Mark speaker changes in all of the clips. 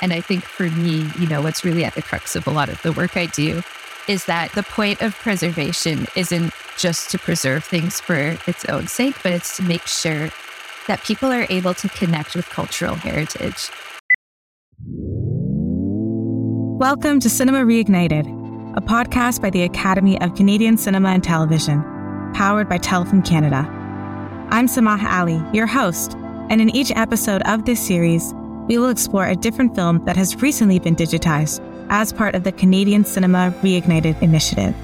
Speaker 1: And I think for me, you know, what's really at the crux of a lot of the work I do is that the point of preservation isn't just to preserve things for its own sake, but it's to make sure that people are able to connect with cultural heritage.
Speaker 2: Welcome to Cinema Reignited, a podcast by the Academy of Canadian Cinema and Television, powered by Telefilm Canada. I'm Samah Ali, your host, and in each episode of this series, we will explore a different film that has recently been digitized as part of the Canadian Cinema Reignited initiative.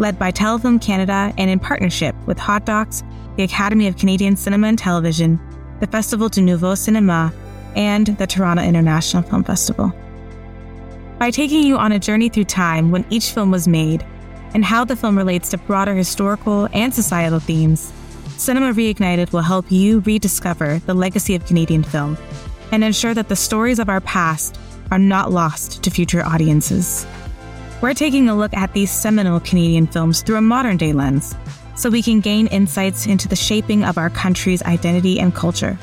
Speaker 2: Led by Telefilm Canada and in partnership with Hot Docs, the Academy of Canadian Cinema and Television, the Festival du Nouveau Cinema, and the Toronto International Film Festival. By taking you on a journey through time when each film was made and how the film relates to broader historical and societal themes, Cinema Reignited will help you rediscover the legacy of Canadian film and ensure that the stories of our past are not lost to future audiences. We're taking a look at these seminal Canadian films through a modern day lens so we can gain insights into the shaping of our country's identity and culture.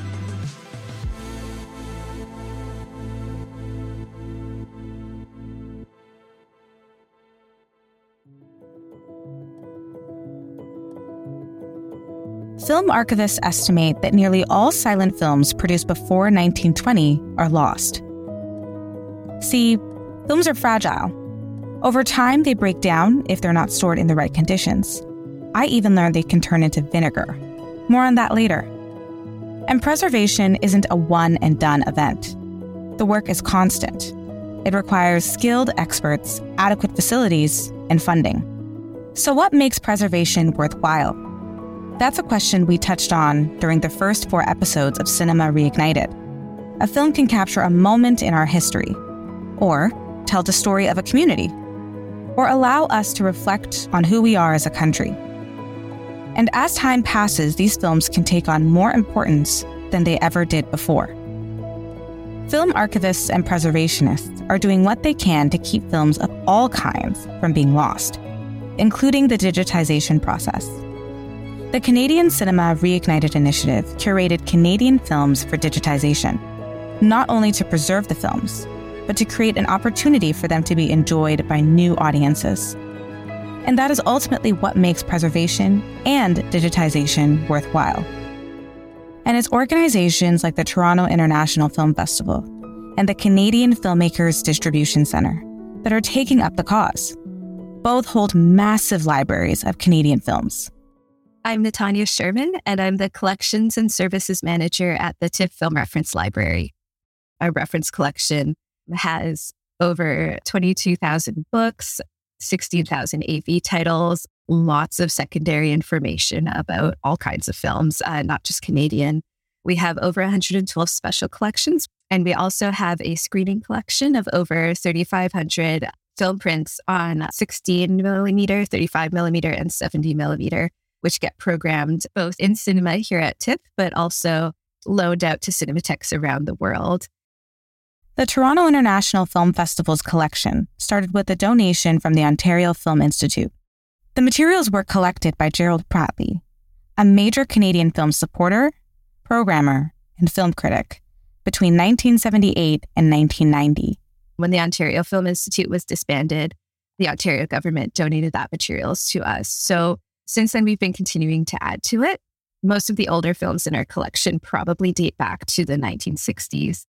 Speaker 2: Film archivists estimate that nearly all silent films produced before 1920 are lost. See, films are fragile. Over time, they break down if they're not stored in the right conditions. I even learned they can turn into vinegar. More on that later. And preservation isn't a one and done event. The work is constant. It requires skilled experts, adequate facilities, and funding. So, what makes preservation worthwhile? That's a question we touched on during the first four episodes of Cinema Reignited. A film can capture a moment in our history, or tell the story of a community, or allow us to reflect on who we are as a country. And as time passes, these films can take on more importance than they ever did before. Film archivists and preservationists are doing what they can to keep films of all kinds from being lost, including the digitization process. The Canadian Cinema Reignited Initiative curated Canadian films for digitization, not only to preserve the films, but to create an opportunity for them to be enjoyed by new audiences. And that is ultimately what makes preservation and digitization worthwhile. And it's organizations like the Toronto International Film Festival and the Canadian Filmmakers Distribution Center that are taking up the cause. Both hold massive libraries of Canadian films.
Speaker 1: I'm Natania Sherman, and I'm the Collections and Services Manager at the TIFF Film Reference Library. Our reference collection has over 22,000 books, 16,000 AV titles, lots of secondary information about all kinds of films, uh, not just Canadian. We have over 112 special collections, and we also have a screening collection of over 3,500 film prints on 16 millimeter, 35 millimeter, and 70 millimeter, which get programmed both in cinema here at TIFF, but also loaned out to cinematheques around the world.
Speaker 2: The Toronto International Film Festival's collection started with a donation from the Ontario Film Institute. The materials were collected by Gerald Pratley, a major Canadian film supporter, programmer, and film critic between 1978 and 1990.
Speaker 1: When the Ontario Film Institute was disbanded, the Ontario government donated that materials to us. So since then, we've been continuing to add to it. Most of the older films in our collection probably date back to the 1960s.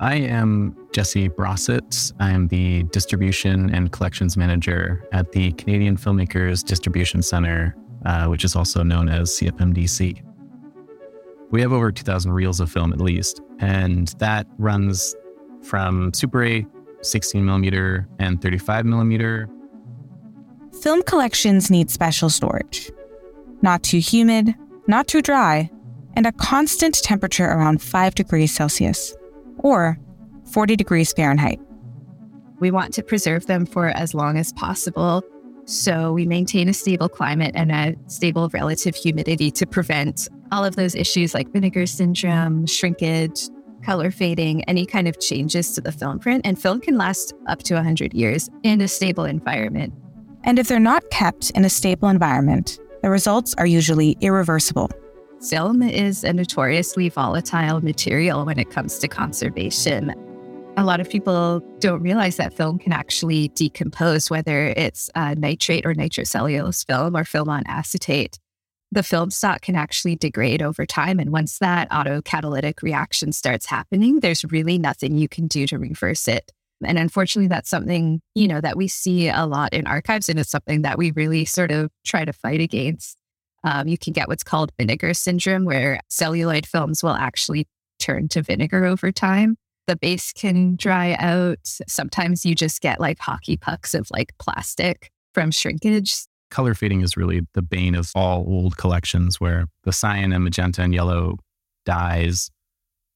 Speaker 3: I am Jesse Brossoit. I am the distribution and collections manager at the Canadian Filmmakers Distribution Center, uh, which is also known as CFMDC. We have over 2,000 reels of film at least, and that runs from Super 8, 16 millimeter, and 35 millimeter.
Speaker 2: Film collections need special storage. Not too humid, not too dry, and a constant temperature around 5 degrees Celsius or 40 degrees Fahrenheit.
Speaker 1: We want to preserve them for as long as possible. So we maintain a stable climate and a stable relative humidity to prevent all of those issues like vinegar syndrome, shrinkage, color fading, any kind of changes to the film print. And film can last up to 100 years in a stable environment.
Speaker 2: And if they're not kept in a stable environment, the results are usually irreversible.
Speaker 1: film is a notoriously volatile material when it comes to conservation. A lot of people don't realize that film can actually decompose, whether it's nitrate or nitrocellulose film or film on acetate. The film stock can actually degrade over time. And once that autocatalytic reaction starts happening, there's really nothing you can do to reverse it. And unfortunately, that's something, you know, that we see a lot in archives. And it's something that we really sort of try to fight against. Um, you can get what's called vinegar syndrome, where celluloid films will actually turn to vinegar over time. The base can dry out. Sometimes you just get like hockey pucks of like plastic from shrinkage.
Speaker 3: Color fading is really the bane of all old collections, where the cyan and magenta and yellow dyes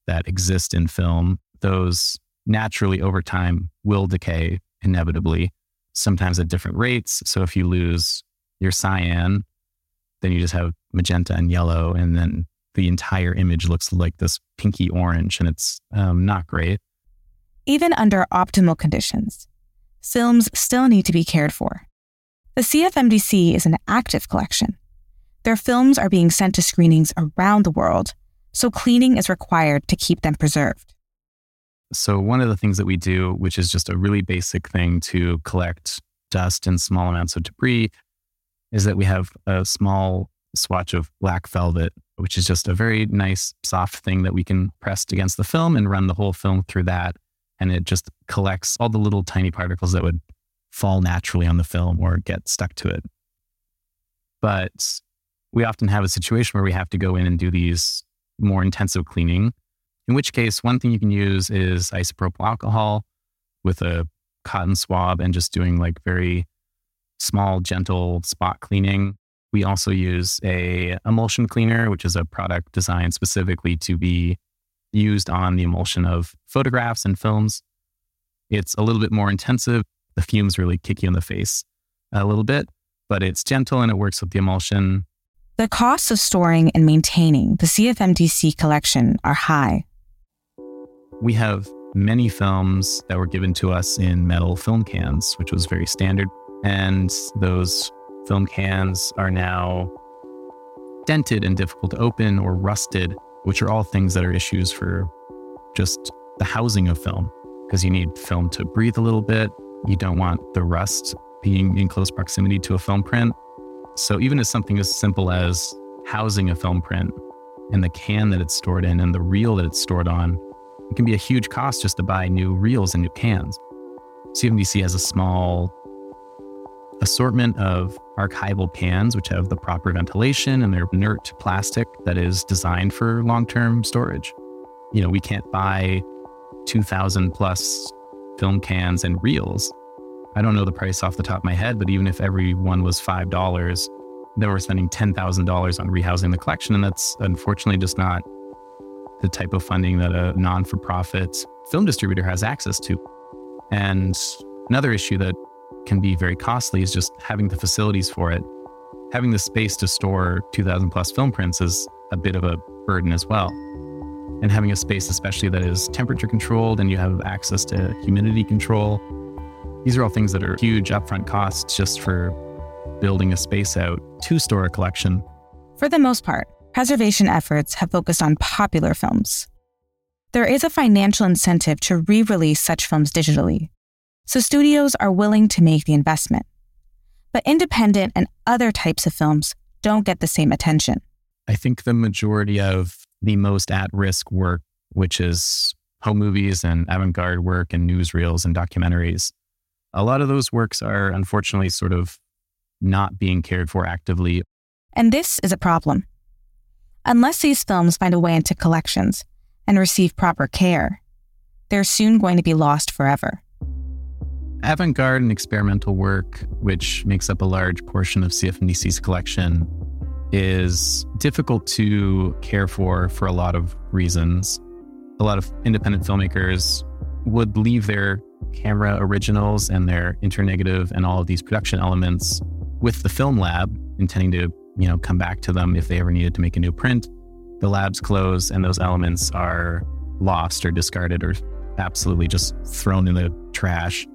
Speaker 3: that exist in film, those naturally over time will decay inevitably, sometimes at different rates. So if you lose your cyan, then you just have magenta and yellow, and then the entire image looks like this pinky orange, and it's um, not great.
Speaker 2: Even under optimal conditions, films still need to be cared for. The CFMDC is an active collection. Their films are being sent to screenings around the world, so cleaning is required to keep them preserved.
Speaker 3: So, one of the things that we do, which is just a really basic thing to collect dust and small amounts of debris, is that we have a small swatch of black velvet, which is just a very nice, soft thing that we can press against the film and run the whole film through that. And it just collects all the little tiny particles that would fall naturally on the film or get stuck to it. But we often have a situation where we have to go in and do these more intensive cleaning, in which case, one thing you can use is isopropyl alcohol with a cotton swab and just doing like very small, gentle spot cleaning. We also use a emulsion cleaner, which is a product designed specifically to be used on the emulsion of photographs and films. It's a little bit more intensive. The fumes really kick you in the face a little bit, but it's gentle and it works with the emulsion.
Speaker 2: The costs of storing and maintaining the CFMDC collection are high.
Speaker 3: We have many films that were given to us in metal film cans, which was very standard and those film cans are now dented and difficult to open or rusted, which are all things that are issues for just the housing of film because you need film to breathe a little bit. You don't want the rust being in close proximity to a film print. So, even as something as simple as housing a film print and the can that it's stored in and the reel that it's stored on, it can be a huge cost just to buy new reels and new cans. CFMDC has a small assortment of archival cans, which have the proper ventilation and they're inert plastic that is designed for long term storage. You know, we can't buy 2,000 plus film cans and reels. I don't know the price off the top of my head, but even if every one was $5, then we're spending $10,000 on rehousing the collection. And that's unfortunately just not the type of funding that a non for profit film distributor has access to. And another issue that can be very costly is just having the facilities for it. Having the space to store 2,000 plus film prints is a bit of a burden as well. And having a space, especially that is temperature controlled and you have access to humidity control, these are all things that are huge upfront costs just for building a space out to store a collection.
Speaker 2: For the most part, preservation efforts have focused on popular films. There is a financial incentive to re release such films digitally, so studios are willing to make the investment. But independent and other types of films don't get the same attention.
Speaker 3: I think the majority of the most at risk work, which is home movies and avant garde work and newsreels and documentaries, a lot of those works are unfortunately sort of not being cared for actively.
Speaker 2: And this is a problem. Unless these films find a way into collections and receive proper care, they're soon going to be lost forever.
Speaker 3: Avant garde and experimental work, which makes up a large portion of CFMDC's collection, is difficult to care for for a lot of reasons. A lot of independent filmmakers would leave their camera originals and their internegative and all of these production elements with the film lab, intending to, you know, come back to them if they ever needed to make a new print. The labs close and those elements are lost or discarded or absolutely just thrown in the trash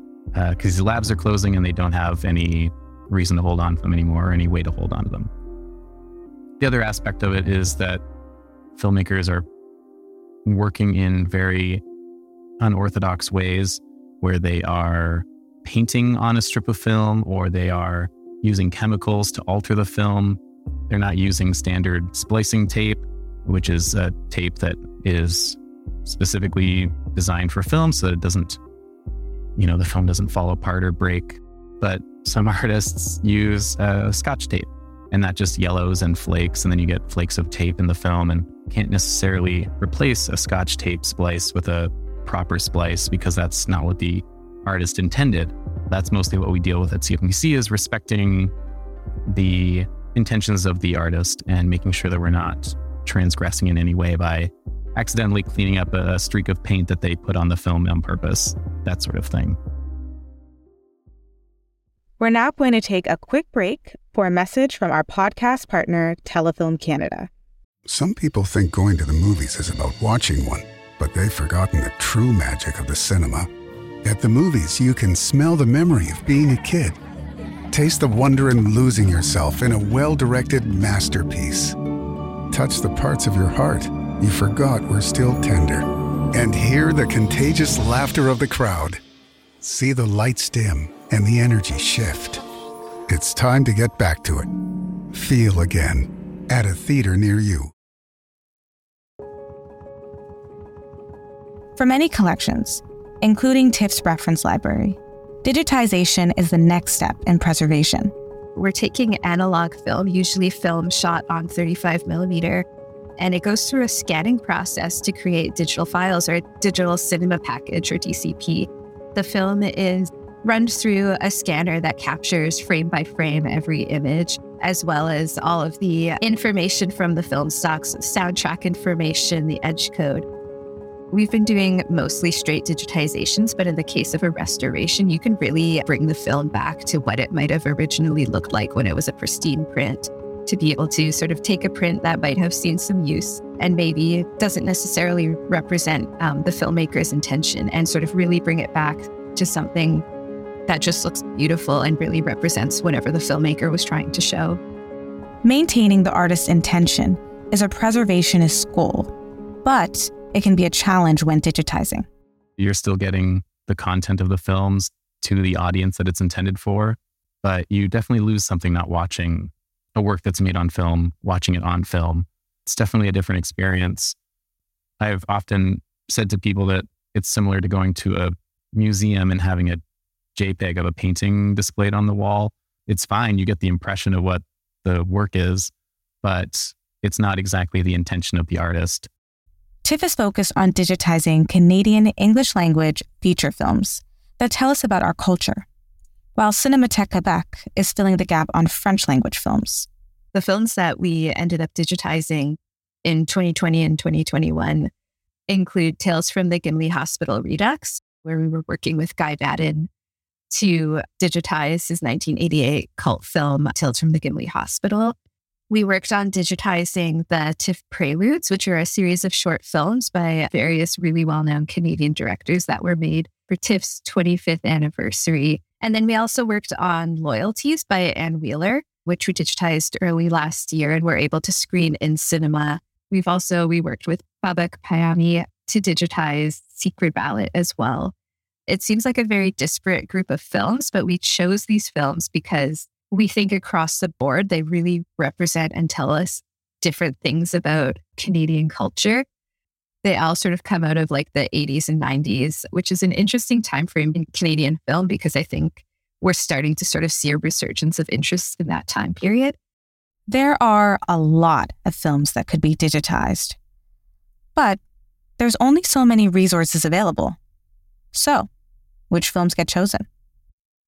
Speaker 3: because uh, the labs are closing and they don't have any reason to hold on to them anymore or any way to hold on to them. The other aspect of it is that filmmakers are working in very unorthodox ways where they are painting on a strip of film or they are using chemicals to alter the film. They're not using standard splicing tape, which is a tape that is specifically designed for film so that it doesn't, you know, the film doesn't fall apart or break. But some artists use uh, scotch tape and that just yellows and flakes, and then you get flakes of tape in the film and can't necessarily replace a scotch tape splice with a proper splice because that's not what the artist intended. That's mostly what we deal with at CFMDC is respecting the intentions of the artist and making sure that we're not transgressing in any way by accidentally cleaning up a streak of paint that they put on the film on purpose, that sort of thing.
Speaker 2: We're now going to take a quick break for a message from our podcast partner, Telefilm Canada.
Speaker 4: Some people think going to the movies is about watching one, but they've forgotten the true magic of the cinema. At the movies, you can smell the memory of being a kid, taste the wonder in losing yourself in a well directed masterpiece, touch the parts of your heart you forgot were still tender, and hear the contagious laughter of the crowd. See the lights dim and the energy shift. It's time to get back to it. Feel again at a theater near you.
Speaker 2: For many collections, including TIFF's reference library, digitization is the next step in preservation.
Speaker 1: We're taking analog film, usually film shot on 35 millimeter, and it goes through a scanning process to create digital files or digital cinema package or DCP. The film is run through a scanner that captures frame by frame every image, as well as all of the information from the film stocks, soundtrack information, the edge code. We've been doing mostly straight digitizations, but in the case of a restoration, you can really bring the film back to what it might have originally looked like when it was a pristine print. To be able to sort of take a print that might have seen some use and maybe doesn't necessarily represent um, the filmmaker's intention and sort of really bring it back to something that just looks beautiful and really represents whatever the filmmaker was trying to show.
Speaker 2: Maintaining the artist's intention is a preservationist goal, but it can be a challenge when digitizing.
Speaker 3: You're still getting the content of the films to the audience that it's intended for, but you definitely lose something not watching a work that's made on film, watching it on film. It's definitely a different experience. I've often said to people that it's similar to going to a museum and having a JPEG of a painting displayed on the wall, it's fine. You get the impression of what the work is, but it's not exactly the intention of the artist.
Speaker 2: TIFF is focused on digitizing Canadian English language feature films that tell us about our culture, while Cinematheque Quebec is filling the gap on French language films.
Speaker 1: The films that we ended up digitizing in 2020 and 2021 include Tales from the Gimli Hospital Redux, where we were working with Guy Maddin to digitize his 1988 cult film, Tales from the Gimli Hospital. We worked on digitizing the TIFF Preludes, which are a series of short films by various really well known Canadian directors that were made for TIFF's 25th anniversary. And then we also worked on Loyalties by Anne Wheeler, which we digitized early last year and were able to screen in cinema. We've also, we worked with Babak Payami to digitize Secret Ballot as well. It seems like a very disparate group of films, but we chose these films because we think across the board they really represent and tell us different things about Canadian culture. They all sort of come out of like the 80s and 90s, which is an interesting time frame in Canadian film because I think we're starting to sort of see a resurgence of interest in that time period.
Speaker 2: There are a lot of films that could be digitized, but there's only so many resources available. So, which films get chosen?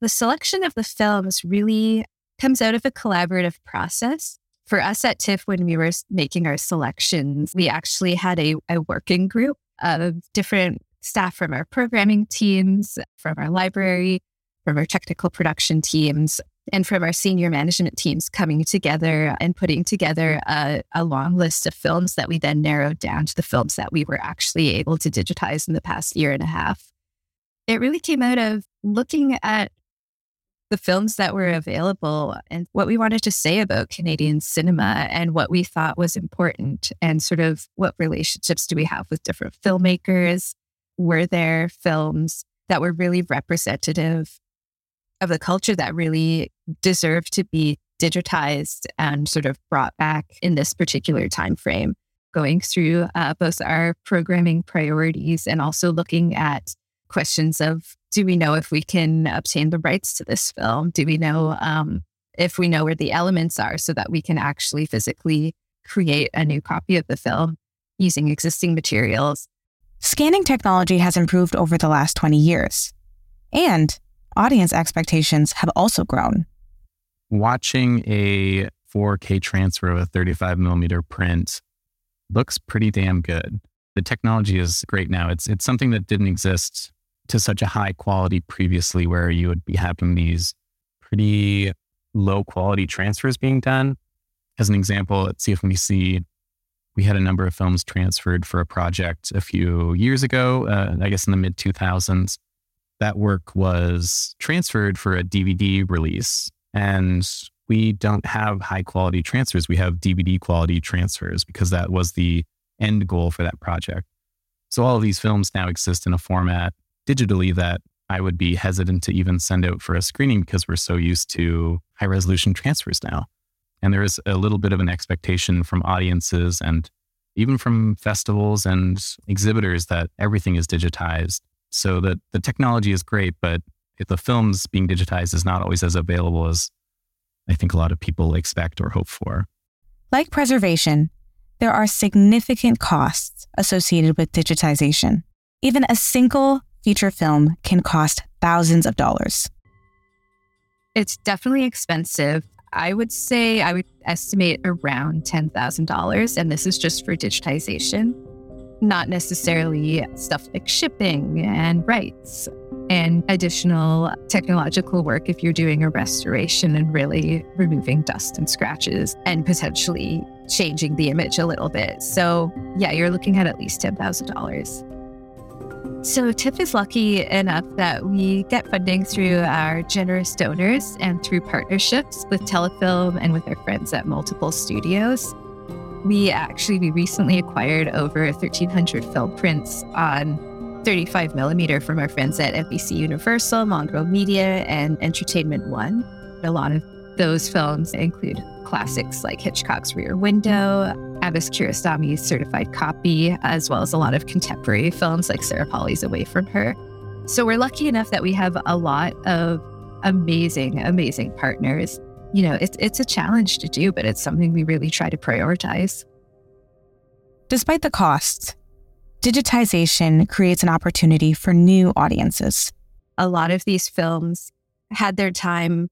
Speaker 1: The selection of the films really comes out of a collaborative process. For us at TIFF, when we were making our selections, we actually had a, a working group of different staff from our programming teams, from our library, from our technical production teams, and from our senior management teams coming together and putting together a, a, long list of films that we then narrowed down to the films that we were actually able to digitize in the past year and a half it really came out of looking at the films that were available and what we wanted to say about Canadian cinema and what we thought was important and sort of what relationships do we have with different filmmakers? Were there films that were really representative of the culture that really deserved to be digitized and sort of brought back in this particular time frame? Going through uh, both our programming priorities and also looking at questions of do we know if we can obtain the rights to this film? Do we know um, if we know where the elements are so that we can actually physically create a new copy of the film using existing materials?
Speaker 2: Scanning technology has improved over the last 20 years, and audience expectations have also grown.
Speaker 3: Watching a 4K transfer of a 35 millimeter print looks pretty damn good. The technology is great now. It's it's something that didn't exist to such a high quality previously where you would be having these pretty low quality transfers being done. As an example, at CFMDC, we had a number of films transferred for a project a few years ago, uh, I guess in the mid 2000s. That work was transferred for a DVD release. And we don't have high quality transfers. We have DVD quality transfers because that was the end goal for that project. So all of these films now exist in a format digitally that I would be hesitant to even send out for a screening because we're so used to high resolution transfers now. And there is a little bit of an expectation from audiences and even from festivals and exhibitors that everything is digitized. So that the technology is great, but if the films being digitized is not always as available as I think a lot of people expect or hope for.
Speaker 2: Like preservation, there are significant costs associated with digitization. Even a single feature film can cost thousands of dollars.
Speaker 1: It's definitely expensive. I would say I would estimate around $10,000. And this is just for digitization, not necessarily stuff like shipping and rights and additional technological work if you're doing a restoration and really removing dust and scratches and potentially changing the image a little bit. So, yeah, you're looking at at least $10,000. So, TIFF is lucky enough that we get funding through our generous donors and through partnerships with Telefilm and with our friends at multiple studios. We actually we recently acquired over 1,300 film prints on 35 millimeter from our friends at NBC Universal, Mongrel Media, and Entertainment One. A lot of those films include classics like Hitchcock's Rear Window, Abbas Kiarostami's Certified Copy, as well as a lot of contemporary films like Sarah Polley's Away From Her. So we're lucky enough that we have a lot of amazing, amazing partners. You know, it's, it's a challenge to do, but it's something we really try to prioritize.
Speaker 2: Despite the costs, digitization creates an opportunity for new audiences.
Speaker 1: A lot of these films had their time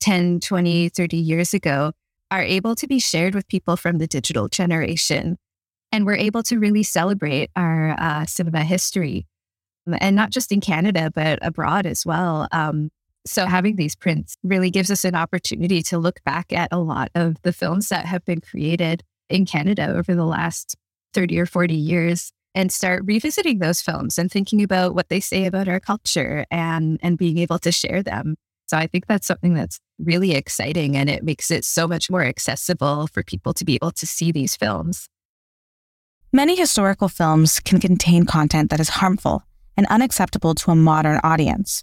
Speaker 1: 10, 20, 30 years ago are able to be shared with people from the digital generation. And we're able to really celebrate our uh, cinema history, um, and not just in Canada, but abroad as well. Um, so, having these prints really gives us an opportunity to look back at a lot of the films that have been created in Canada over the last 30 or 40 years and start revisiting those films and thinking about what they say about our culture and, and being able to share them. So I think that's something that's really exciting and it makes it so much more accessible for people to be able to see these films.
Speaker 2: Many historical films can contain content that is harmful and unacceptable to a modern audience.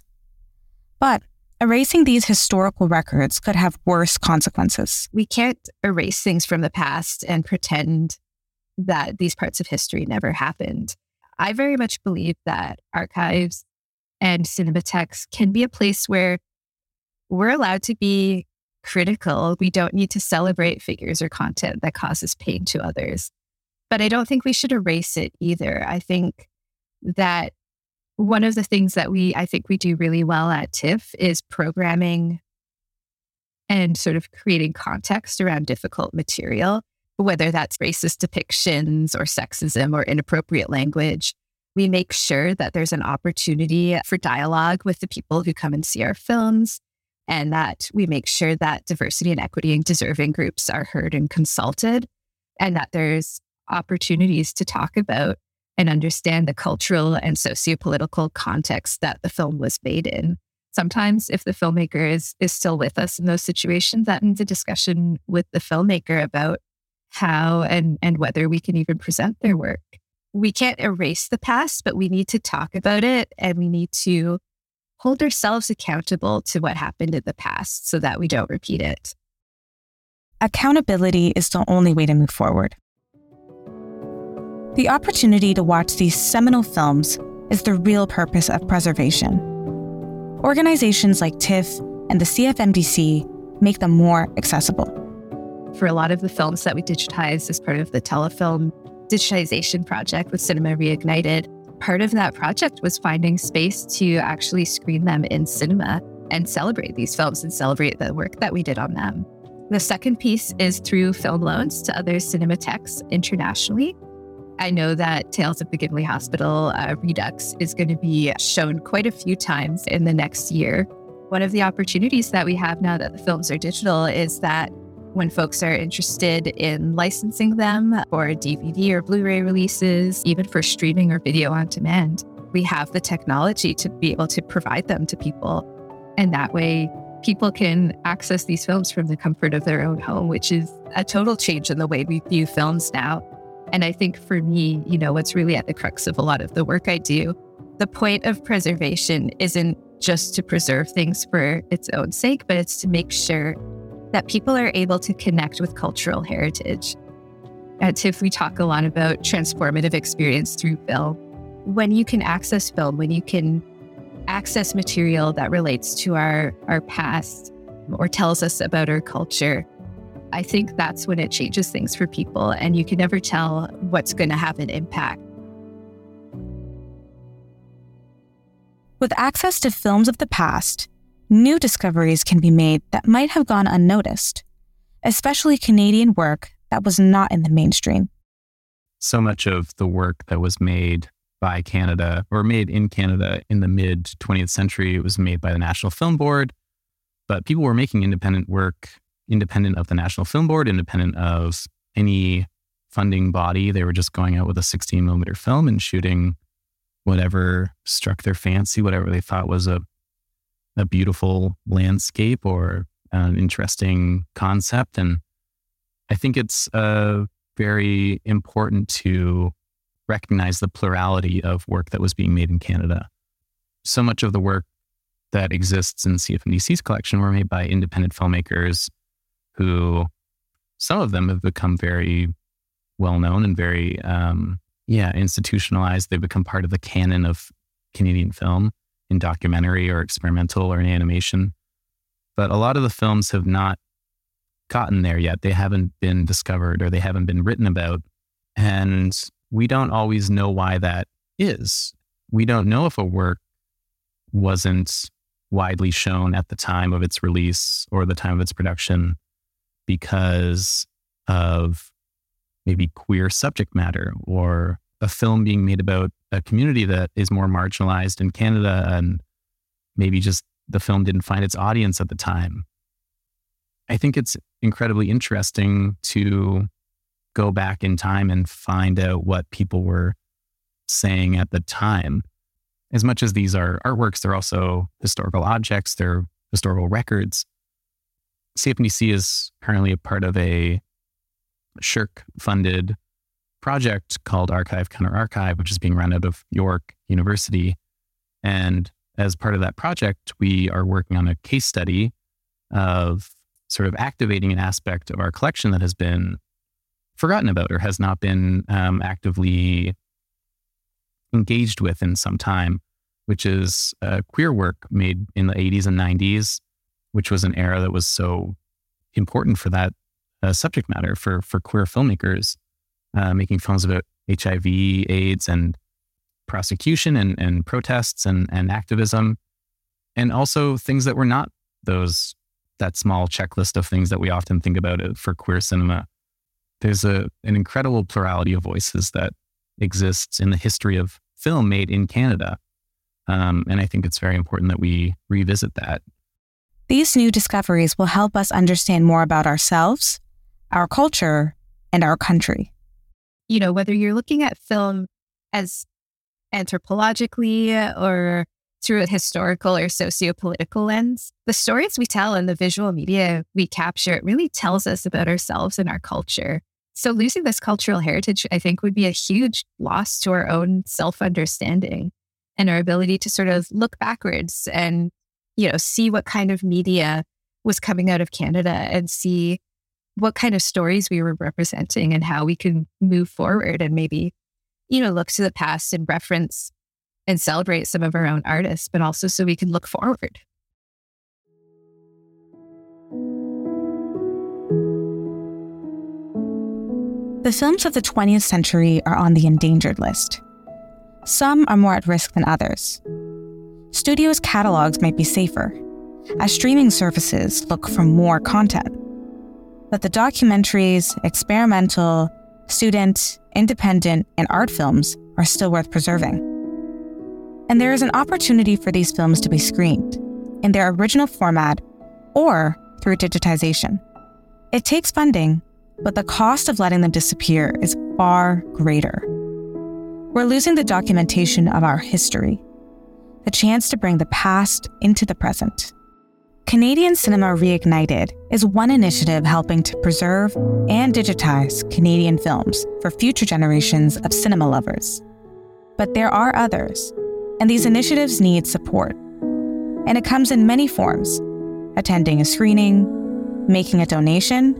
Speaker 2: But erasing these historical records could have worse consequences.
Speaker 1: We can't erase things from the past and pretend that these parts of history never happened. I very much believe that archives and cinematheques can be a place where we're allowed to be critical. We don't need to celebrate figures or content that causes pain to others. But I don't think we should erase it either. I think that one of the things that we, I think we do really well at TIFF is programming and sort of creating context around difficult material, whether that's racist depictions or sexism or inappropriate language. We make sure that there's an opportunity for dialogue with the people who come and see our films and that we make sure that diversity and equity and deserving groups are heard and consulted, and that there's opportunities to talk about and understand the cultural and sociopolitical context that the film was made in. sometimes if the filmmaker is is still with us in those situations, that means a discussion with the filmmaker about how and and whether we can even present their work. We can't erase the past, but we need to talk about it and we need to hold ourselves accountable to what happened in the past so that we don't repeat it.
Speaker 2: Accountability is the only way to move forward. The opportunity to watch these seminal films is the real purpose of preservation. Organizations like TIFF and the CFMDC make them more accessible.
Speaker 1: For a lot of the films that we digitized as part of the telefilm digitization project with Cinema Reignited, part of that project was finding space to actually screen them in cinema and celebrate these films and celebrate the work that we did on them. The second piece is through film loans to other cinematheques internationally. I know that Tales of the Gimli Hospital uh, Redux is going to be shown quite a few times in the next year. One of the opportunities that we have now that the films are digital is that when folks are interested in licensing them for DVD or Blu ray releases, even for streaming or video on demand, we have the technology to be able to provide them to people. And that way, people can access these films from the comfort of their own home, which is a total change in the way we view films now. And I think for me, you know, what's really at the crux of a lot of the work I do, the point of preservation isn't just to preserve things for its own sake, but it's to make sure that people are able to connect with cultural heritage. At TIFF, we talk a lot about transformative experience through film. When you can access film, when you can access material that relates to our, our past or tells us about our culture, I think that's when it changes things for people, and you can never tell what's going to have an impact.
Speaker 2: With access to films of the past, new discoveries can be made that might have gone unnoticed, especially Canadian work that was not in the mainstream.
Speaker 3: So much of the work that was made by Canada or made in Canada in the mid 20th century it was made by the National Film Board, but people were making independent work independent of the National Film Board, independent of any funding body. They were just going out with a 16 millimeter film and shooting whatever struck their fancy, whatever they thought was a a beautiful landscape or an interesting concept. And I think it's uh, very important to recognize the plurality of work that was being made in Canada. So much of the work that exists in CFMDC's collection were made by independent filmmakers who some of them have become very well known and very um, yeah institutionalized. They've become part of the canon of Canadian film in documentary or experimental or in animation. But a lot of the films have not gotten there yet. They haven't been discovered or they haven't been written about. And we don't always know why that is. We don't know if a work wasn't widely shown at the time of its release or the time of its production because of maybe queer subject matter or a film being made about a community that is more marginalized in Canada and maybe just the film didn't find its audience at the time. I think it's incredibly interesting to go back in time and find out what people were saying at the time. As much as these are artworks, they're also historical objects, they're historical records. CFMDC is currently a part of a SSHRC funded project called Archive Counter Archive, which is being run out of York University. And as part of that project, we are working on a case study of sort of activating an aspect of our collection that has been forgotten about or has not been um, actively engaged with in some time, which is queer work made in the 80s and 90s which was an era that was so important for that uh, subject matter for for queer filmmakers, uh, making films about HIV, AIDS, and prosecution and, and protests and, and activism, and also things that were not those that small checklist of things that we often think about for queer cinema. There's a an incredible plurality of voices that exists in the history of film made in Canada. Um, and I think it's very important that we revisit that
Speaker 2: these new discoveries will help us understand more about ourselves, our culture, and our country.
Speaker 1: You know, whether you're looking at film as anthropologically uh, or through a historical or socio-political lens. The stories we tell and the visual media we capture, it really tells us about ourselves and our culture. So losing this cultural heritage, I think, would be a huge loss to our own self-understanding and our ability to sort of look backwards and, you know, see what kind of media was coming out of Canada and see what kind of stories we were representing and how we can move forward and maybe, you know, look to the past and reference and celebrate some of our own artists, but also so we can look forward.
Speaker 2: The films of the 20th century are on the endangered list. Some are more at risk than others. Studios' catalogs might be safer, as streaming services look for more content. But the documentaries, experimental, student, independent, and art films are still worth preserving. And there is an opportunity for these films to be screened in their original format or through digitization. It takes funding, but the cost of letting them disappear is far greater. We're losing the documentation of our history, the chance to bring the past into the present. Canadian Cinema Reignited is one initiative helping to preserve and digitize Canadian films for future generations of cinema lovers. But there are others, and these initiatives need support. And it comes in many forms attending a screening, making a donation,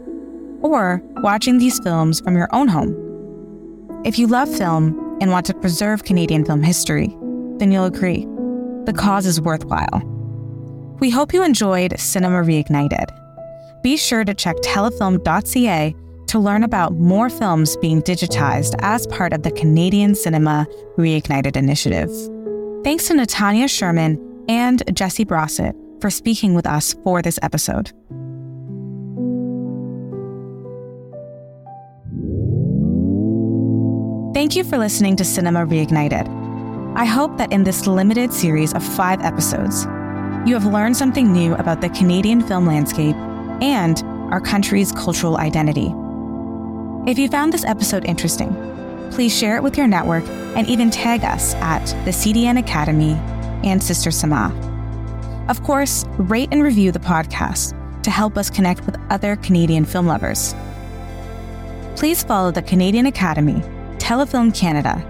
Speaker 2: or watching these films from your own home. If you love film and want to preserve Canadian film history, then you'll agree. The cause is worthwhile. We hope you enjoyed Cinema Reignited. Be sure to check telefilm.ca to learn about more films being digitized as part of the Canadian Cinema Reignited initiative. Thanks to Natania Sherman and Jesse Brossoit for speaking with us for this episode. Thank you for listening to Cinema Reignited. I hope that in this limited series of five episodes, you have learned something new about the Canadian film landscape and our country's cultural identity. If you found this episode interesting, please share it with your network and even tag us at the CDN Academy and Sister Samah. Of course, rate and review the podcast to help us connect with other Canadian film lovers. Please follow the Canadian Academy, Telefilm Canada,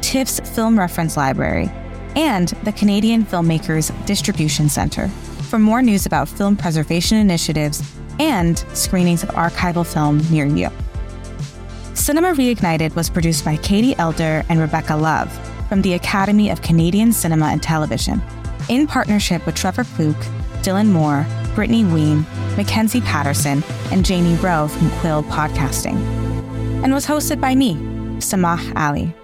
Speaker 2: TIFF's Film Reference Library, and the Canadian Filmmakers Distribution Center for more news about film preservation initiatives and screenings of archival film near you. Cinema Reignited was produced by Katie Elder and Rebecca Love from the Academy of Canadian Cinema and Television, in partnership with Trevor Klook, Dylan Moore, Brittany Ween, Mackenzie Patterson, and Janie Rowe from Quill Podcasting, and was hosted by me, Samah Ali.